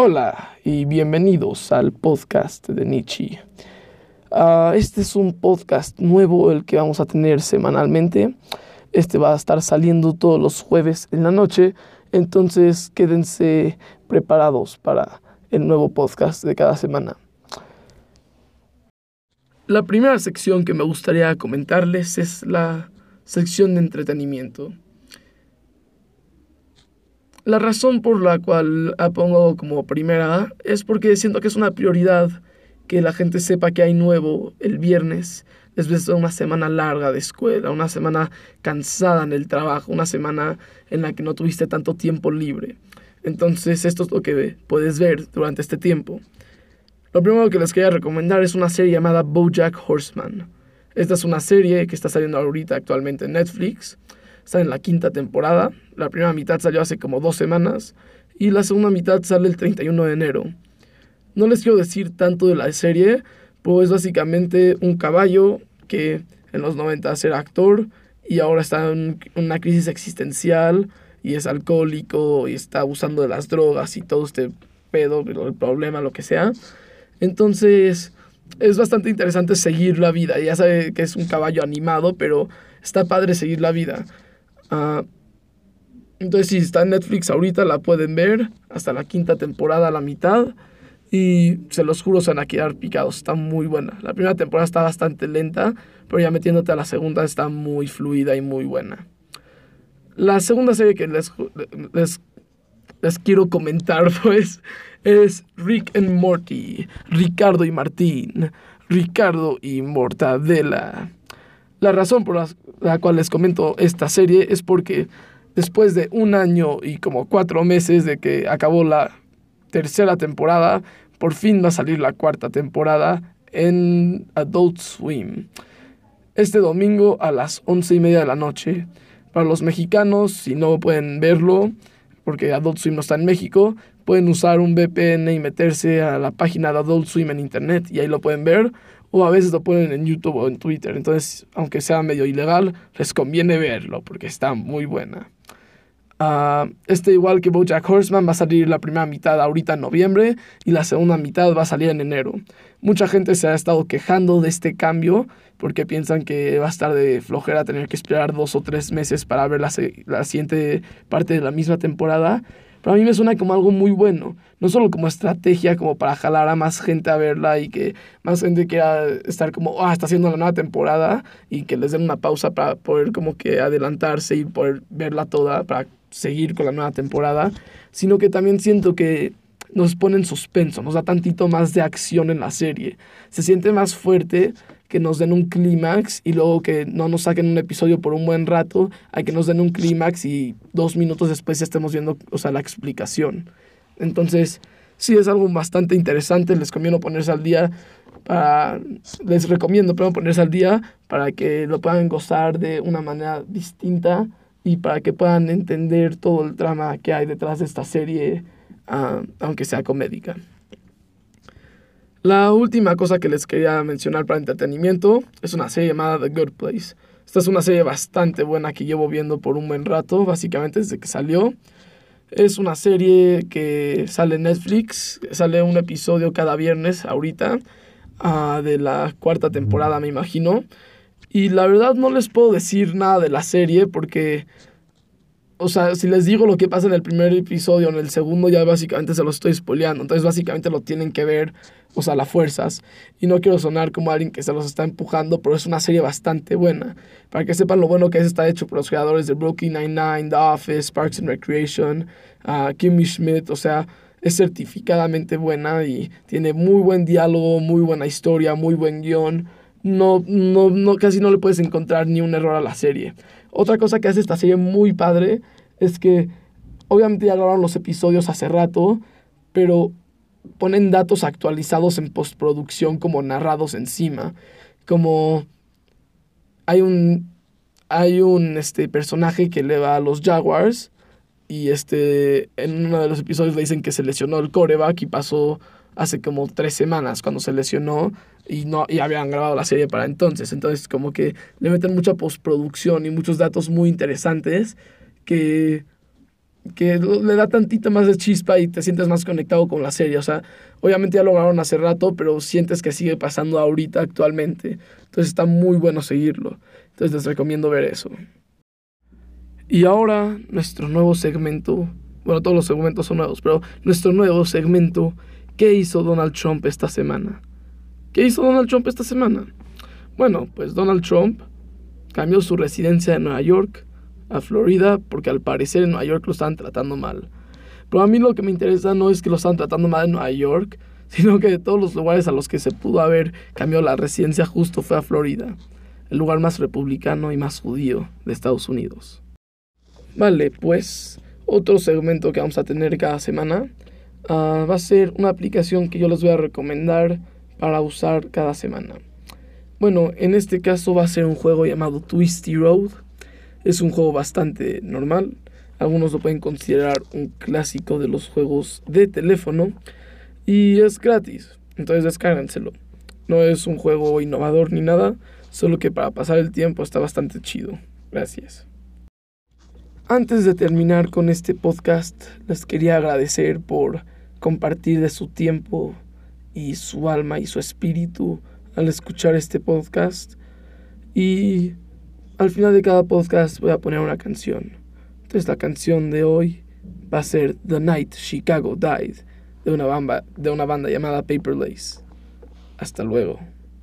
Hola y bienvenidos al podcast de Nietzsche. Ah, este es un podcast nuevo el que vamos a tener semanalmente. Este va a estar saliendo todos los jueves en la noche, entonces quédense preparados para el nuevo podcast de cada semana. La primera sección que me gustaría comentarles es la sección de entretenimiento. La razón por la cual la pongo como primera es porque siento que es una prioridad que la gente sepa que hay nuevo el viernes, después de una semana larga de escuela, una semana cansada en el trabajo, una semana en la que no tuviste tanto tiempo libre. Entonces esto es lo que puedes ver durante este tiempo. Lo primero que les quería recomendar es una serie llamada Bojack Horseman. Esta es una serie que está saliendo ahorita actualmente en Netflix. Está en la quinta temporada. La primera mitad salió hace como dos semanas y la segunda mitad sale el 31 de enero. No les quiero decir tanto de la serie, pues básicamente un caballo que en los 90 era actor y ahora está en una crisis existencial y es alcohólico y está abusando de las drogas y todo este pedo, el problema, lo que sea. Entonces es bastante interesante seguir la vida. Ya sabe que es un caballo animado, pero está padre seguir la vida. Ah, entonces, si está en Netflix ahorita, la pueden ver hasta la quinta temporada, la mitad. Y se los juro, se van a quedar picados. Está muy buena. La primera temporada está bastante lenta, pero ya metiéndote a la segunda está muy fluida y muy buena. La segunda serie que les, les, les quiero comentar, pues, es Rick and Morty. Ricardo y Martín. Ricardo y Mortadela. La razón por la, cual les comento esta serie es porque después de un año y como cuatro meses de que acabó la tercera temporada, por fin va a salir la cuarta temporada en Adult Swim. Este domingo a las once y media de la noche. Para los mexicanos, si no pueden verlo, porque Adult Swim no está en México, pueden usar un VPN y meterse a la página de Adult Swim en internet y ahí lo pueden ver o a veces lo ponen en YouTube o en Twitter. Entonces, aunque sea medio ilegal, les conviene verlo porque está muy buena. Uh, este, igual que Bojack Horseman, va a salir la primera mitad ahorita en noviembre y la segunda mitad va a salir en enero. Mucha gente se ha estado quejando de este cambio porque piensan que va a estar de flojera tener que esperar dos o tres meses para ver la, la siguiente parte de la misma temporada. Pero a mí me suena como algo muy bueno, no solo como estrategia, como para jalar a más gente a verla y que más gente quiera estar como, ah, está haciendo la nueva temporada y que les den una pausa para poder como que adelantarse y poder verla toda, para seguir con la nueva temporada, sino que también siento que nos pone en suspenso, nos da tantito más de acción en la serie. Se siente más fuerte que nos den un clímax y luego que no nos saquen un episodio por un buen rato, hay que nos den un clímax y dos minutos después ya estemos viendo, o sea, la explicación. Entonces, sí es algo bastante interesante, les conviene ponerse al día para, les recomiendo ponerse al día para que lo puedan gozar de una manera distinta y para que puedan entender todo el drama que hay detrás de esta serie, uh, aunque sea comédica. La última cosa que les quería mencionar para entretenimiento es una serie llamada The Good Place. Esta es una serie bastante buena que llevo viendo por un buen rato, básicamente desde que salió. Es una serie que sale en Netflix, sale un episodio cada viernes ahorita, uh, de la cuarta temporada me imagino. Y la verdad no les puedo decir nada de la serie porque o sea, si les digo lo que pasa en el primer episodio, en el segundo ya básicamente se lo estoy spoileando. Entonces básicamente lo tienen que ver, o sea, las fuerzas. Y no quiero sonar como alguien que se los está empujando, pero es una serie bastante buena. Para que sepan lo bueno que es, está hecho por los creadores de Brooklyn Nine-Nine, The Office, Parks and Recreation, uh, Kimmy Schmidt, o sea, es certificadamente buena y tiene muy buen diálogo, muy buena historia, muy buen guion. No, no, no, casi no le puedes encontrar ni un error a la serie. Otra cosa que hace esta serie muy padre es que obviamente ya grabaron los episodios hace rato, pero ponen datos actualizados en postproducción como narrados encima. Como hay un hay un este personaje que le va a los Jaguars y este en uno de los episodios le dicen que se lesionó el coreback y pasó hace como tres semanas cuando se lesionó y no y habían grabado la serie para entonces. Entonces como que le meten mucha postproducción y muchos datos muy interesantes que que le da tantita más de chispa y te sientes más conectado con la serie. O sea, obviamente ya lo grabaron hace rato, pero sientes que sigue pasando ahorita actualmente. Entonces está muy bueno seguirlo. Entonces les recomiendo ver eso. Y ahora nuestro nuevo segmento, bueno, todos los segmentos son nuevos, pero nuestro nuevo segmento, ¿qué hizo Donald Trump esta semana? ¿Qué hizo Donald Trump esta semana? Bueno, pues Donald Trump cambió su residencia de Nueva York a Florida porque al parecer en Nueva York lo están tratando mal. Pero a mí lo que me interesa no es que lo están tratando mal en Nueva York, sino que de todos los lugares a los que se pudo haber cambiado la residencia justo fue a Florida, el lugar más republicano y más judío de Estados Unidos. Vale, pues otro segmento que vamos a tener cada semana ah, va a ser una aplicación que yo les voy a recomendar para usar cada semana. Bueno, en este caso va a ser un juego llamado Twisty Road es un juego bastante normal. Algunos lo pueden considerar un clásico de los juegos de teléfono. Y es gratis. Entonces descárganselo. No es un juego innovador ni nada. Solo que para pasar el tiempo está bastante chido. Gracias. Antes de terminar con este podcast, les quería agradecer por compartir de su tiempo y su alma y su espíritu al escuchar este podcast. Y al final de cada podcast voy a poner una canción. Entonces la canción de hoy va a ser The Night Chicago Died de una banda, de una banda llamada Paper Lace. Hasta luego.